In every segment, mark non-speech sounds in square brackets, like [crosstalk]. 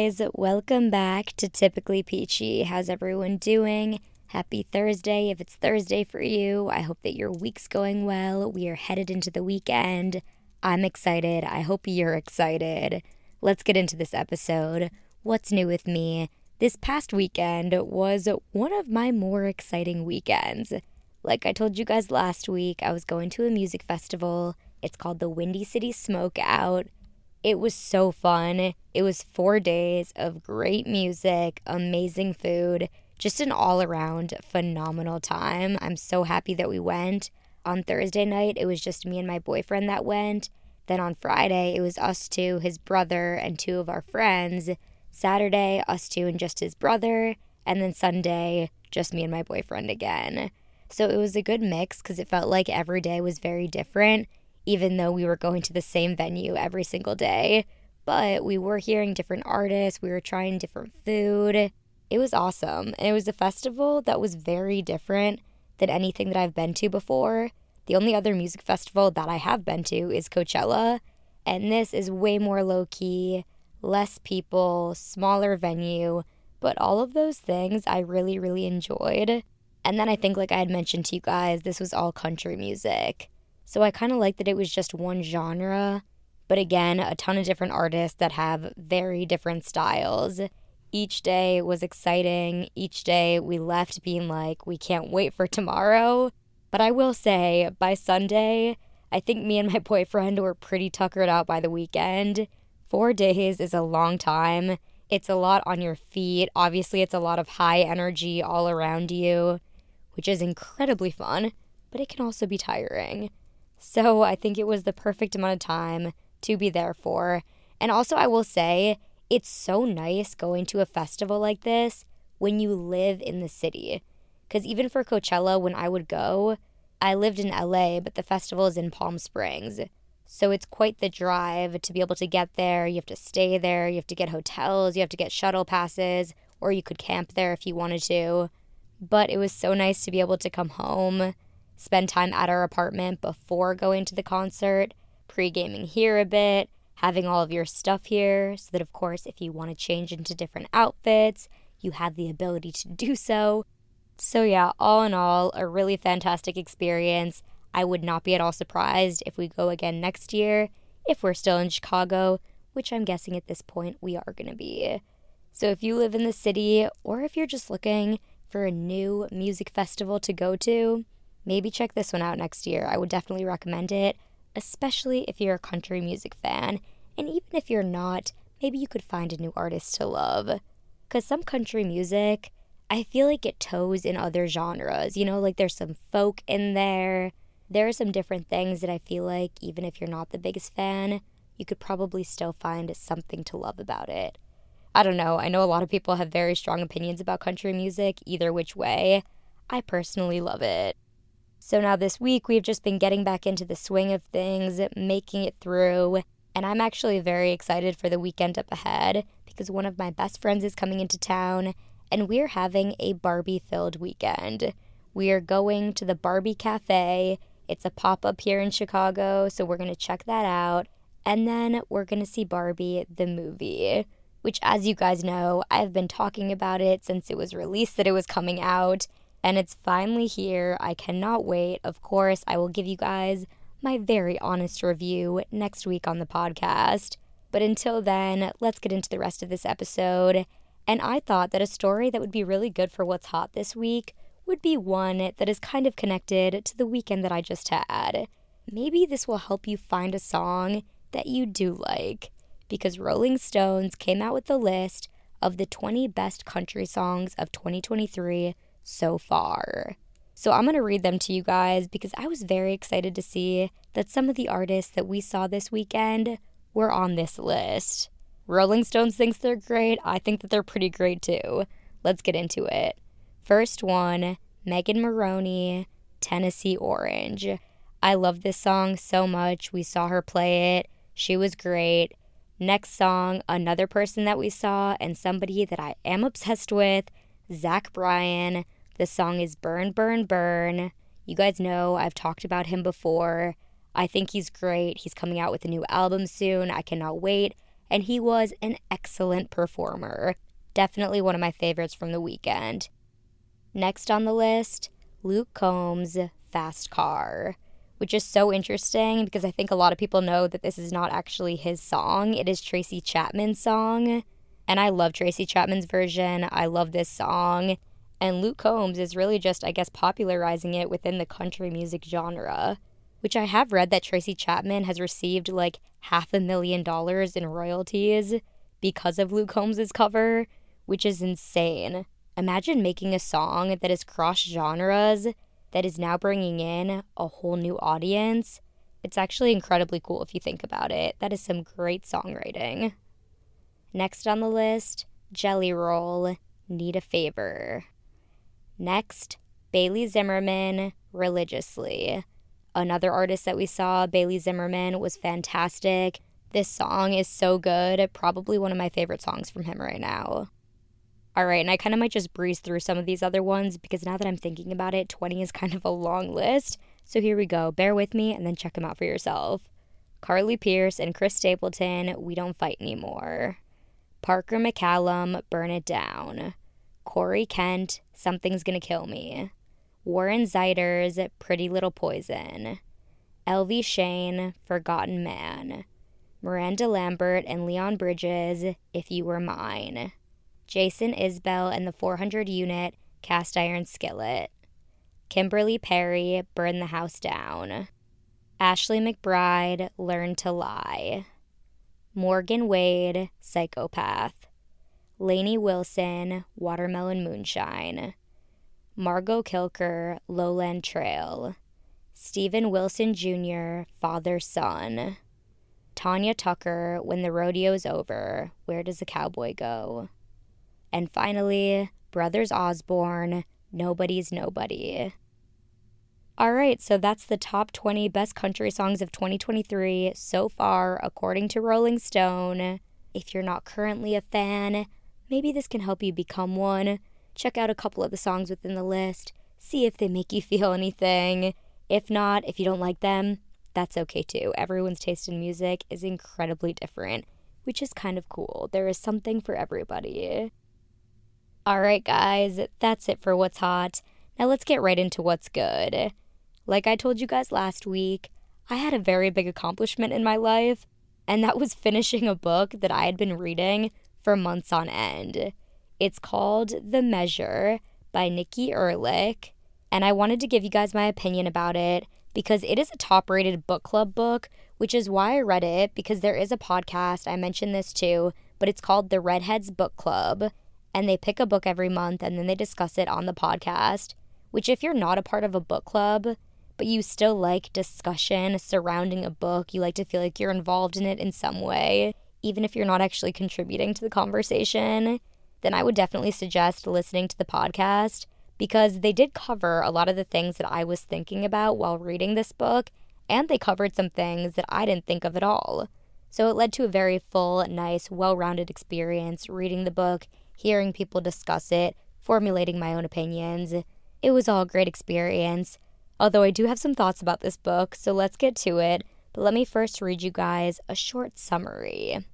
guys. Welcome back to Typically Peachy. How's everyone doing? Happy Thursday if it's Thursday for you. I hope that your week's going well. We are headed into the weekend. I'm excited. I hope you're excited. Let's get into this episode. What's new with me? This past weekend was one of my more exciting weekends. Like I told you guys last week, I was going to a music festival. It's called the Windy City Smoke Out. It was so fun. It was four days of great music, amazing food, just an all around phenomenal time. I'm so happy that we went. On Thursday night, it was just me and my boyfriend that went. Then on Friday, it was us two, his brother, and two of our friends. Saturday, us two and just his brother. And then Sunday, just me and my boyfriend again. So it was a good mix because it felt like every day was very different, even though we were going to the same venue every single day. But we were hearing different artists, we were trying different food. It was awesome. And it was a festival that was very different than anything that I've been to before. The only other music festival that I have been to is Coachella, and this is way more low key, less people, smaller venue, but all of those things I really, really enjoyed. And then I think, like I had mentioned to you guys, this was all country music. So I kind of like that it was just one genre, but again, a ton of different artists that have very different styles. Each day was exciting. Each day we left being like, we can't wait for tomorrow. But I will say, by Sunday, I think me and my [laughs] boyfriend were pretty tuckered out by the weekend. Four days is a long time. It's a lot on your feet. Obviously, it's a lot of high energy all around you, which is incredibly fun, but it can also be tiring. So I think it was the perfect amount of time to be there for. And also, I will say, it's so nice going to a festival like this when you live in the city. Because even for Coachella, when I would go, I lived in LA, but the festival is in Palm Springs. So it's quite the drive to be able to get there. You have to stay there, you have to get hotels, you have to get shuttle passes, or you could camp there if you wanted to. But it was so nice to be able to come home, spend time at our apartment before going to the concert, pre gaming here a bit, having all of your stuff here, so that, of course, if you want to change into different outfits, you have the ability to do so. So, yeah, all in all, a really fantastic experience. I would not be at all surprised if we go again next year, if we're still in Chicago, which I'm guessing at this point we are going to be. So, if you live in the city, or if you're just looking for a new music festival to go to, maybe check this one out next year. I would definitely recommend it, especially if you're a country music fan. And even if you're not, maybe you could find a new artist to love. Because some country music, I feel like it toes in other genres. You know, like there's some folk in there. There are some different things that I feel like, even if you're not the biggest fan, you could probably still find something to love about it. I don't know. I know a lot of people have very strong opinions about country music, either which way. I personally love it. So now this week, we've just been getting back into the swing of things, making it through, and I'm actually very excited for the weekend up ahead because one of my best friends is coming into town and we're having a Barbie filled weekend. We are going to the Barbie Cafe. It's a pop up here in Chicago, so we're going to check that out. And then we're going to see Barbie the movie, which, as you guys know, I've been talking about it since it was released that it was coming out. And it's finally here. I cannot wait. Of course, I will give you guys my very honest review next week on the podcast. But until then, let's get into the rest of this episode. And I thought that a story that would be really good for what's hot this week would be one that is kind of connected to the weekend that I just had. Maybe this will help you find a song that you do like, because Rolling Stones came out with the list of the 20 best country songs of 2023 so far. So I'm going to read them to you guys because I was very excited to see that some of the artists that we saw this weekend were on this list. Rolling Stones thinks they're great. I think that they're pretty great too. Let's get into it. First one Megan Moroney, Tennessee Orange. I love this song so much. We saw her play it, she was great. Next song, another person that we saw and somebody that I am obsessed with, Zach Bryan. The song is Burn, Burn, Burn. You guys know I've talked about him before. I think he's great. He's coming out with a new album soon. I cannot wait. and he was an excellent performer. Definitely one of my favorites from the weekend. Next on the list, Luke Combs' Fast Car, which is so interesting because I think a lot of people know that this is not actually his song. It is Tracy Chapman's song. And I love Tracy Chapman's version. I love this song. And Luke Combs is really just, I guess, popularizing it within the country music genre, which I have read that Tracy Chapman has received like half a million dollars in royalties because of Luke Combs' cover, which is insane. Imagine making a song that is cross genres, that is now bringing in a whole new audience. It's actually incredibly cool if you think about it. That is some great songwriting. Next on the list, Jelly Roll, Need a Favor. Next, Bailey Zimmerman, Religiously. Another artist that we saw, Bailey Zimmerman, was fantastic. This song is so good, probably one of my favorite songs from him right now. All right, and I kind of might just breeze through some of these other ones because now that I'm thinking about it, 20 is kind of a long list. So here we go. Bear with me and then check them out for yourself. Carly Pearce and Chris Stapleton, We Don't Fight Anymore. Parker McCollum, Burn It Down. Corey Kent, Something's Gonna Kill Me. Warren Zeiders, Pretty Little Poison. Elvie Shane, Forgotten Man. Miranda Lambert and Leon Bridges, If You Were Mine. Jason Isbell and the 400 Unit, Cast Iron Skillet. Kimberly Perry, Burn the House Down. Ashley McBryde, Learn to Lie. Morgan Wade, Psychopath. Lainey Wilson, Watermelon Moonshine. Margo Cilker, Lowland Trail. Stephen Wilson Jr., Father Son. Tanya Tucker, When the Rodeo's Over, Where Does the Cowboy Go? And finally, Brothers Osborne, Nobody's Nobody. All right, so that's the top 20 best country songs of 2023 so far, according to Rolling Stone. If you're not currently a fan, maybe this can help you become one. Check out a couple of the songs within the list, see if they make you [laughs] feel anything. If not, if you don't like them, that's okay too. Everyone's taste in music is incredibly different, which is kind of cool. There is something for everybody. All right, guys, that's it for what's hot. Now let's get right into what's good. Like I told you guys last week, I had a very big accomplishment in my life, and that was [laughs] finishing a book that I had been reading for months on end. It's called The Measure by Nikki Erlick, and I wanted to give you guys my opinion about it because it is a top rated book club book, which is why I read it because there is a podcast, I mentioned this too, but it's called The Redheads Book Club, and they pick a book every month and then they discuss it on the podcast. Which, if you're not a part of a book club, but you still like discussion surrounding a book. You like to feel like you're involved in it in some way, even if you're not actually contributing to the conversation. Then I would definitely suggest listening to the podcast because they did cover a lot of the things that I was thinking about while reading this book, and they covered some things that I didn't think of at all. So it led to a very full, nice, well rounded experience reading the book, hearing people discuss it, formulating my own opinions. It was all a great experience. Although I do have some thoughts about this book, so let's get to it. But let me first read you guys a short summary.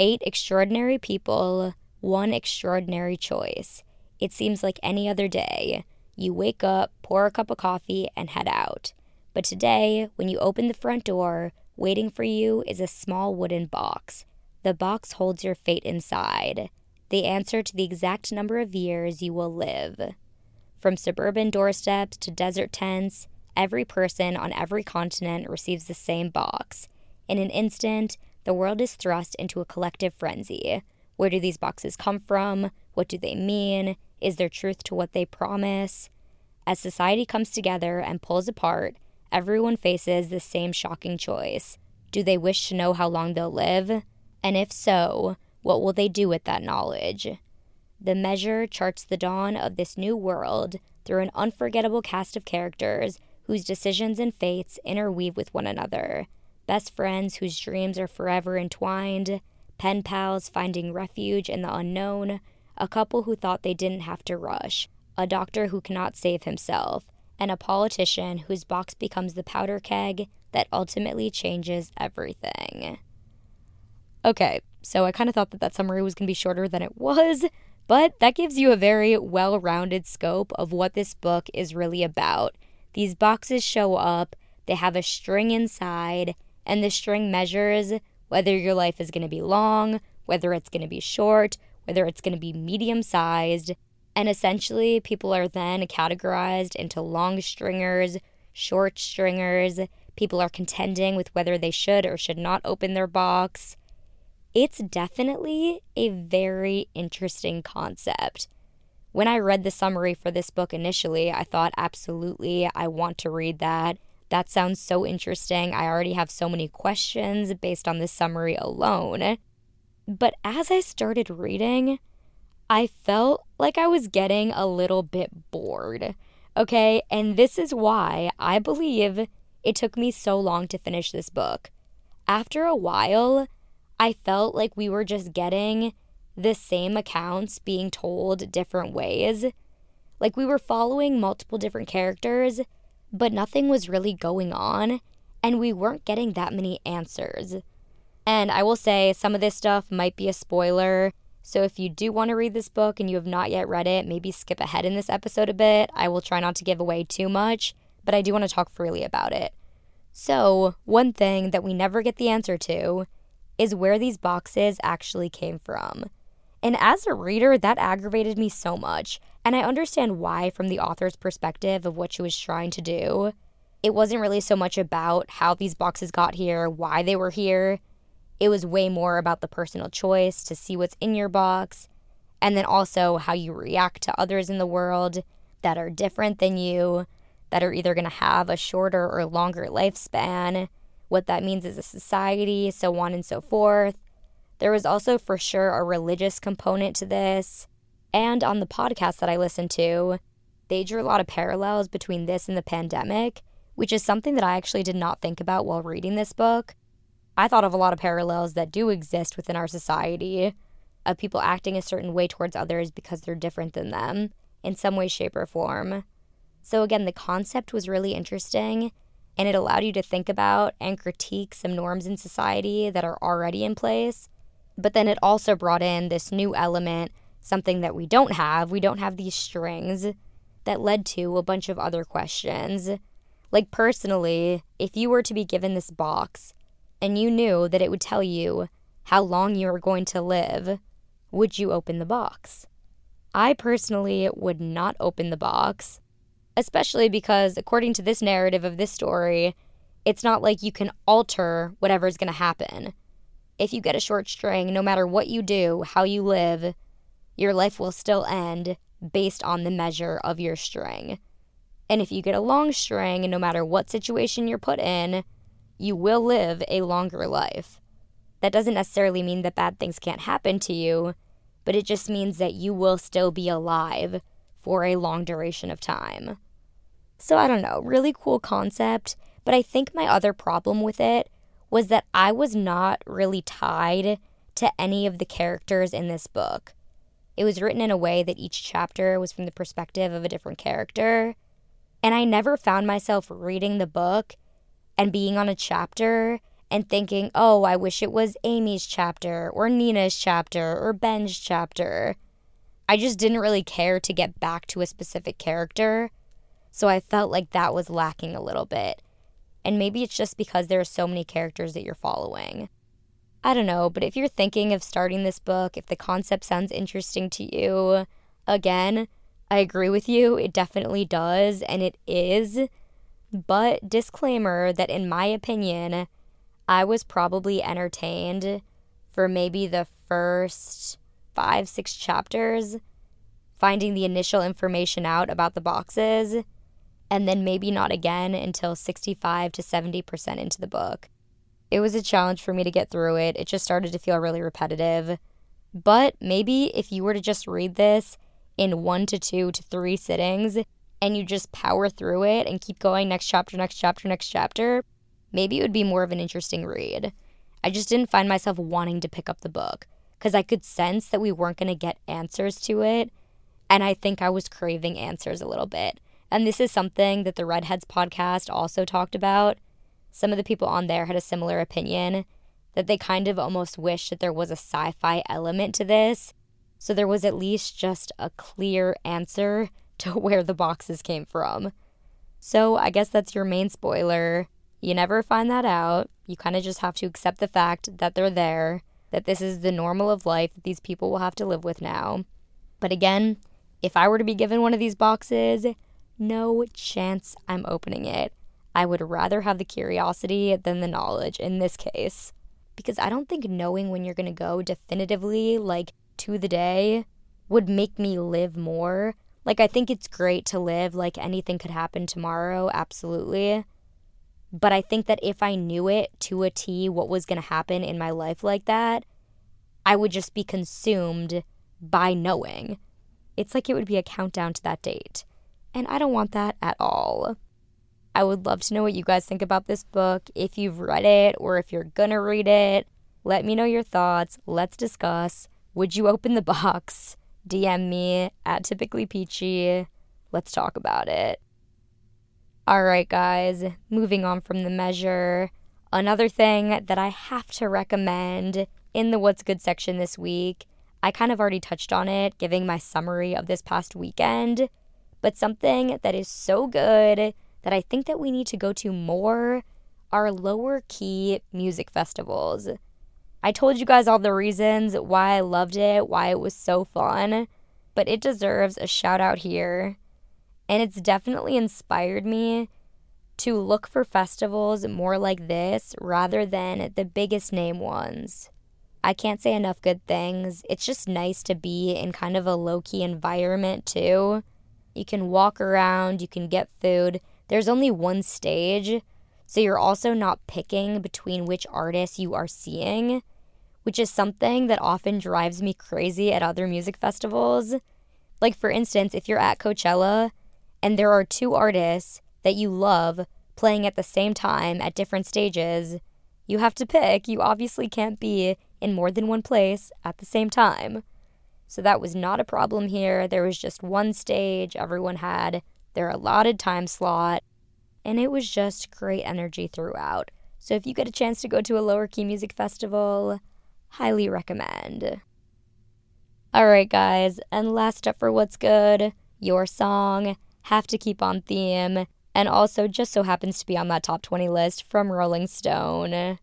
Eight extraordinary people, one extraordinary choice. It seems like any other day. You wake up, pour a cup of coffee, and head out. But today, when you open the front door, waiting for you is a small wooden box. The box holds your fate inside, the answer to the exact number of years you will live. From suburban doorsteps to desert tents, every person on every continent receives the same box. In an instant, the world is thrust into a collective frenzy. Where do these boxes come from? What do they mean? Is there truth to what they promise? As society comes together and pulls apart, everyone faces the same shocking choice. Do they wish to know how long they'll live? And if so, what will they do with that knowledge? The measure charts the dawn of this new world through an unforgettable cast of characters whose decisions and fates interweave with one another. Best friends whose dreams are forever entwined, pen pals finding refuge in the unknown, a couple who thought they didn't have to rush, a doctor who cannot save himself, and a politician whose box becomes the powder keg that ultimately changes everything. Okay, so I kind of thought that that summary was going to be shorter than it was, but that gives you a very well rounded scope of what this book is really about. These boxes show up, they have a string inside, and the string measures whether your life is going to be long, whether it's going to be short, whether it's going to be medium sized. And essentially, people are then categorized into long stringers, short stringers. People are contending with whether they should or should not open their box. It's definitely a very interesting concept. When I read the summary for this book initially, I thought, absolutely, I want to read that. That sounds so interesting. I already have so many questions based on this summary alone. But as I started reading, I felt like I was getting a little bit bored. Okay, and this is why I believe it took me so long to finish this book. After a while, I felt like we were just getting the same accounts being told different ways. Like we were following multiple different characters, but nothing was really going on, and we weren't getting that many answers. And I will say some of this stuff might be a spoiler. So if you do want to read this book and you have not yet read it, maybe skip ahead in this episode a bit. I will try not to give away too much, but I do want to talk freely about it. So, one thing that we never get the answer to is where these boxes actually came from. And as a reader, that aggravated me so much. And I understand why from the author's perspective of what she was trying to do. It wasn't really so much about how these boxes got here, why they were here. It was way more about the personal choice to see what's in your box, and then also how you react to others in the world that are different than you, that are either going to have a shorter or longer lifespan, what that means as a society, so on and so forth. There was also for sure a religious component to this. And on the podcast that I listened to, they drew a lot of parallels between this and the pandemic, which is something that I actually did not think about while reading this book. I thought of a lot of parallels that do exist within our society of people acting a certain way towards others because they're different than them in some way, shape, or form. So, again, the concept was really interesting and it allowed you to think about and critique some norms in society that are already in place. But then it also brought in this new element, something that we don't have. We don't have these strings that led to a bunch of other questions. Like, personally, if you were to be given this box and you knew that it would tell you how long you were going to live, would you open the box? I personally would not open the box, especially because, according to this narrative of this story, it's not like you can alter whatever's going to happen. If you get a short string, no matter what you do, how you live, your life will still end based on the measure of your string. And if you get a long string, no matter what situation you're put in, you will live a longer life. That doesn't necessarily mean that bad things can't happen to you, but it just means that you will still be alive for a long duration of time. So I don't know, really cool concept, but I think my other problem with it was that I was not really tied to any of the characters in this book. It was written in a way that each chapter was from the perspective of a different character, and I never found myself reading the book and being on a chapter and thinking, oh, I wish it was Amy's chapter or Nina's chapter or Ben's chapter. I just didn't really care to get back to a specific character. So I felt like that was lacking a little bit. And maybe it's just because there are so many characters that you're following. I don't know, but if you're thinking of starting this book, if the concept sounds interesting to you, again, I agree with you. It definitely does, and it is. But disclaimer that in my opinion, I was probably entertained for maybe the first five, six chapters, finding the initial information out about the boxes, and then maybe not again until 65 to 70% into the book. It was a challenge for me to get through it. It just started to feel really repetitive. But maybe if you were to just read this in one to two to three sittings, and you just power through it and keep going next chapter, next chapter, next chapter, maybe it would be more of an interesting read. I just didn't find myself wanting to pick up the book because I could sense that we weren't going to get answers to it. And I think I was craving answers a little bit. And this is something that the Redheads podcast also talked about. Some of the people on there had a similar opinion that they kind of almost wish that there was a sci fi element to this. So there was at least just a clear answer [laughs] to where the boxes came from. So I guess that's your main spoiler. You never find that out. You kind of just have to accept the fact that they're there, that this is the normal of life that these people will have to live with now. But again, if I were to be given one of these boxes, no chance I'm opening it. I would rather have the curiosity than the knowledge in this case. Because I don't think knowing when you're going to go definitively, like to the day, would make me live more. Like, I think it's great to live like anything could happen tomorrow, absolutely. But I think that if I knew it to a T what was going to happen in my life like that, I would just be consumed by knowing. It's like it would be a countdown to that date. And I don't want that at all. I would love to know what you guys think about this book. If you've read it or if you're gonna read it, let me know your thoughts. Let's discuss. Would you open the [laughs] box? DM me at typically peachy. Let's talk about it. All right, guys, moving on from the measure. Another thing that I have to recommend in the What's Good section this week, I kind of already touched on it, giving my summary of this past weekend, but something that is so good that I think that we need to go to more are lower key music festivals. I told you guys all the reasons why I loved it, why it was so fun, but it deserves a shout out here. And it's definitely inspired me to look for festivals more like this rather than the biggest name ones. I can't say enough good things. It's just nice to be in kind of a low key environment too. You can walk around, you can get food. There's only one stage, so you're also not picking between which artists you are seeing, which is something that often drives me crazy at other music festivals. Like, for instance, if you're at Coachella and there are two artists that you love playing at the same time at different stages, you have to pick. You obviously can't be in more than one place at the same time. So that was not a problem here. There was just one stage, everyone had their allotted time slot, and it was just great energy throughout. So if you get a chance to go to a lower key music festival, highly recommend. All right, guys, and last up for what's good, your song, Have to Keep on Theme, and also just so happens to be on that top 20 list from Rolling Stone.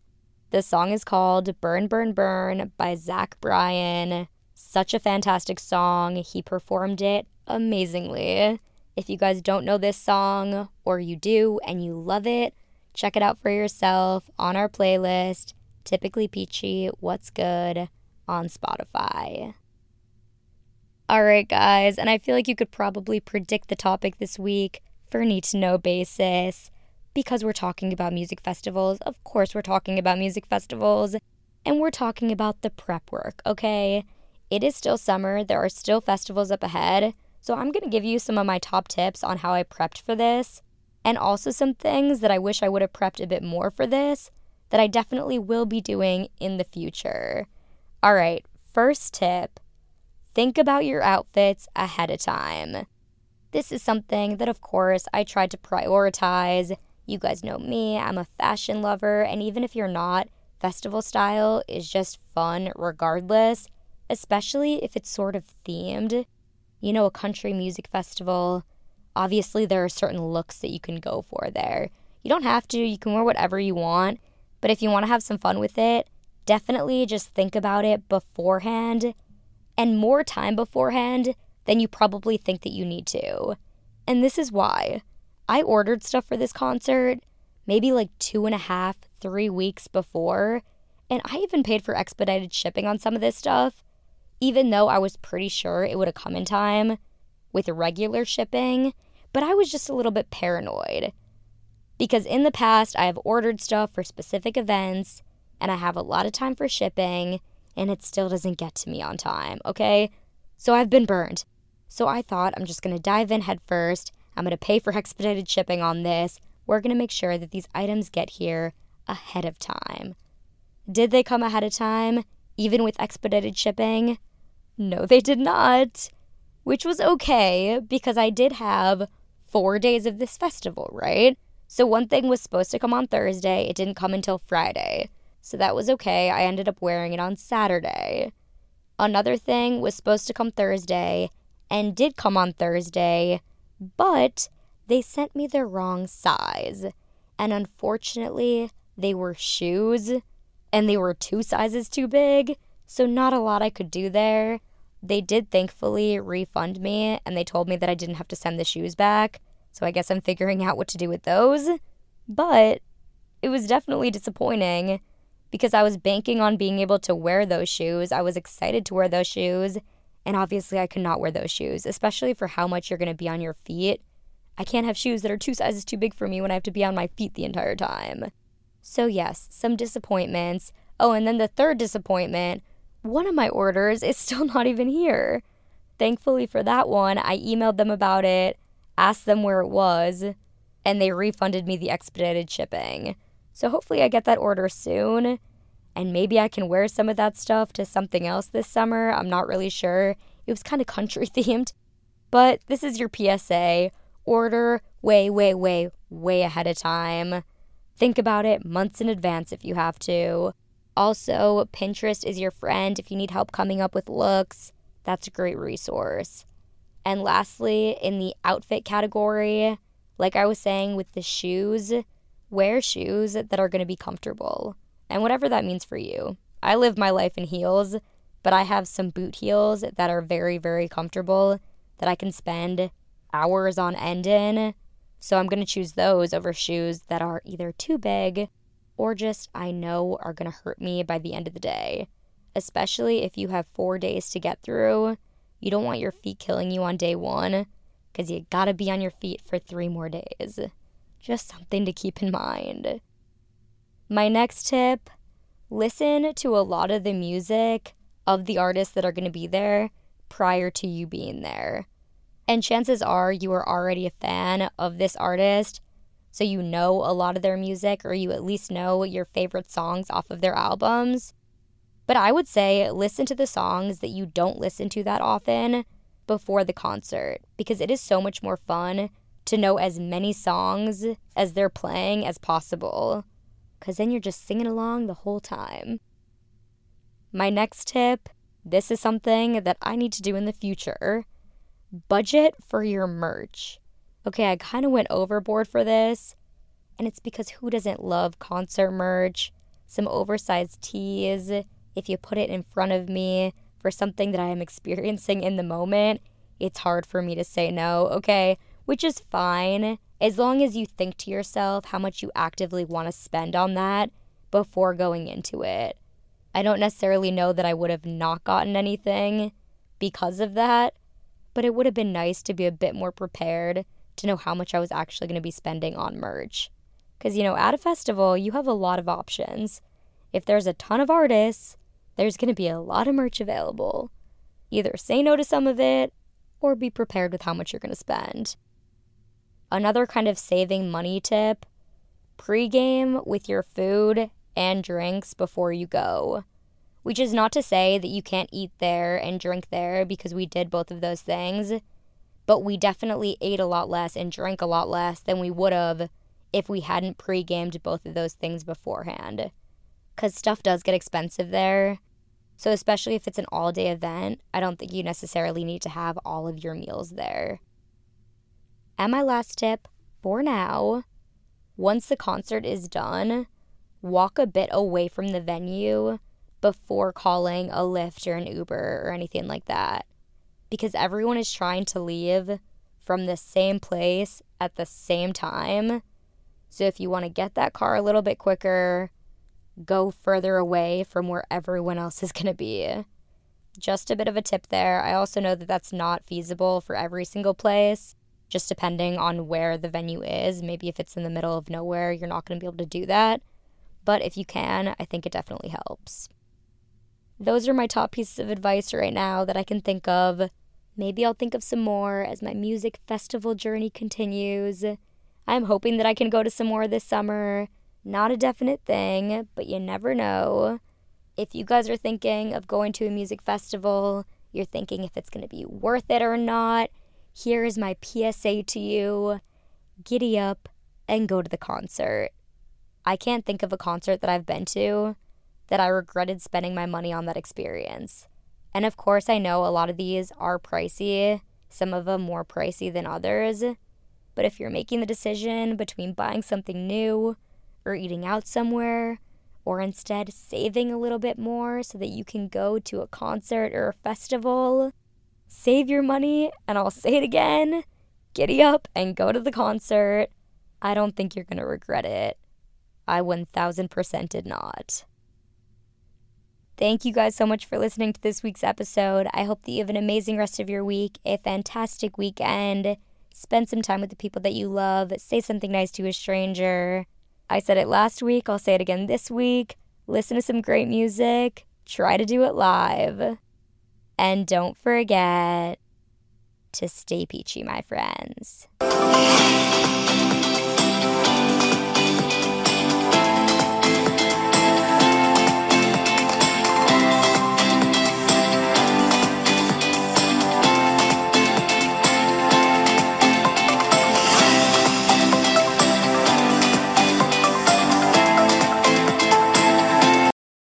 The song is called Burn, Burn, Burn by Zach Bryan. Such a fantastic song. He performed it amazingly. If you guys don't know this song, or you do and you love it, check it out for yourself on our playlist, Typically Peachy What's Good on Spotify. All right, guys, and I feel like you could probably predict the topic this week for need to know basis because we're talking about music festivals. Of course, we're talking about music festivals, and we're talking about the prep work, okay? It is still summer, there are still festivals up ahead. So I'm going to give you some of my top tips on how I prepped for this, and also some things that I wish I would have prepped a bit more for this that I definitely will be doing in the future. All right, first tip think about your outfits ahead of time. This is something that, of course, I tried to prioritize. You guys know me, I'm a fashion lover, and even if you're not, festival style is just fun regardless, especially if it's sort of themed you know, a country music festival, obviously there are certain looks that you can go for there. You don't have to, you can wear whatever you want, but if you want to have some fun with it, definitely just think about it beforehand and more time beforehand than you probably think that you need to. And this is why. I ordered stuff for this concert maybe like two and a half, three weeks before, and I even paid for expedited shipping on some of this stuff even though I was pretty sure it would have come in time with regular shipping, but I was just a little bit paranoid. Because in the past, I have ordered stuff for specific events and I have a lot of time for shipping and it still doesn't get to me on time, okay? So I've been burned. So I thought I'm just gonna dive in head first. I'm gonna pay for [laughs] expedited shipping on this. We're gonna make sure that these items get here ahead of time. Did they come ahead of time, even with expedited shipping? No, they did not. Which was okay because I did have four days of this festival, right? So one thing was supposed to come on Thursday, it didn't come until Friday. So that was okay. I ended up wearing it on Saturday. Another thing was supposed to come Thursday and did come on Thursday, but they sent me the wrong size. And unfortunately, they were shoes and they were two sizes too big, so not a lot I could do there. They did thankfully refund me and they told me that I didn't have to send the shoes back, so I guess I'm figuring out what to do with those. But it was definitely disappointing because I was banking on being able to wear those shoes. I was excited to wear those shoes, and obviously I could not wear those shoes, especially for how much you're going to be on your feet. I can't have shoes that are two sizes too big for me when I have to be on my feet the entire time. So, yes, some disappointments. Oh, and then the third disappointment one of my orders is still [laughs] not even here. Thankfully for that one, I emailed them about it, asked them where it was, and they refunded me the expedited shipping. So hopefully I get that order soon. And maybe I can wear some of that stuff to something else this summer. I'm not really sure. It was kind of [laughs] country themed. But this is your PSA. Order way, way, way, way ahead of time. Think about it months in advance if you have to. Also, Pinterest is your friend if you need help coming up with looks. That's a great resource. And lastly, in the outfit category, like I was saying with the shoes, wear shoes that are going to be comfortable. And whatever that means for you. I live my life in heels, but I have some boot heels that are very, very comfortable that I can spend hours on end in so I'm going to choose those over shoes that are either too big or just I know are going to hurt me by the end of the day. Especially if you have four days to get through. You don't want your feet killing you on day one because you got to be on your feet for three more days. Just something to keep in mind. My next tip listen to a lot of the music of the artists that are to be there prior to you being there. And chances are you are already a fan of this artist, so you know a lot of their music, or you at least know your favorite songs off of their albums. But I would say listen to the songs that you don't listen to that often before the concert because it is so much more fun to know as many songs as they're playing as possible because then you're just singing along the whole time. My next tip this is something that I need to do in the future budget for your merch. Okay, I kind of went overboard for this, and it's because who doesn't love concert merch? Some oversized tees, if you put it in front of me for something that I am [laughs] experiencing in the moment, it's hard for me to say no, okay? Which is fine as long as you think to yourself how much you actively want to spend on that before going into it. I don't necessarily know that I would have not gotten anything because of that, but it would have been nice to be a bit more prepared to know how much I was actually going to be spending on merch. Because, you know, at a festival, you have a lot of options. If there's a ton of artists, there's going to be a lot of merch available. Either say no to some of it or be prepared with how much you're going to spend. Another kind of saving money tip pregame with your food and drinks before you go. Which is not to say that you can't eat there and drink there because we did both of those things, but we definitely ate a lot less and drank a lot less than we would have if we hadn't pre gamed both of those things beforehand. Because stuff does get expensive there. So, especially if it's an all day event, I don't think you necessarily need to have all of your meals there. And my last tip for now once the concert is done, walk a bit away from the venue before calling a Lyft or an Uber or anything like that. Because everyone is trying to leave from the same place at the same time. So if you want to get that car a little bit quicker, go further away from where everyone else is going to be. Just a bit of a tip there. I also know that that's not feasible for every single place, just depending on where the venue is. Maybe if it's in the middle of nowhere, you're not going to be able to do that. But if you can, I think it definitely helps. Those are my top pieces of advice right now that I can think of. Maybe I'll think of some more as my music festival journey continues. I'm hoping that I can go to some more this summer. Not a definite thing, but you never know. If you guys are thinking of going to a music festival, you're thinking if it's going to be worth it or not, here is my PSA to you giddy up and go to the concert. I can't think of a concert that I've been to that I regretted spending my money on that experience. And of course, I know a lot of these are pricey, some of them more pricey than others. But if you're making the decision between buying something new or eating out somewhere, or instead saving a little bit more so that you can go to a concert or a festival, save your money, and I'll say it again giddy up and go to the concert. I don't think you're going to regret it. I 1000% did not. Thank you guys so much for listening to this week's episode. I hope that you have an amazing rest of your week, a fantastic weekend. Spend some time with the people that you love. Say something nice to a stranger. I said it last week, I'll say it again this week. Listen to some great music. Try to do it live. And don't forget to stay peachy, my friends.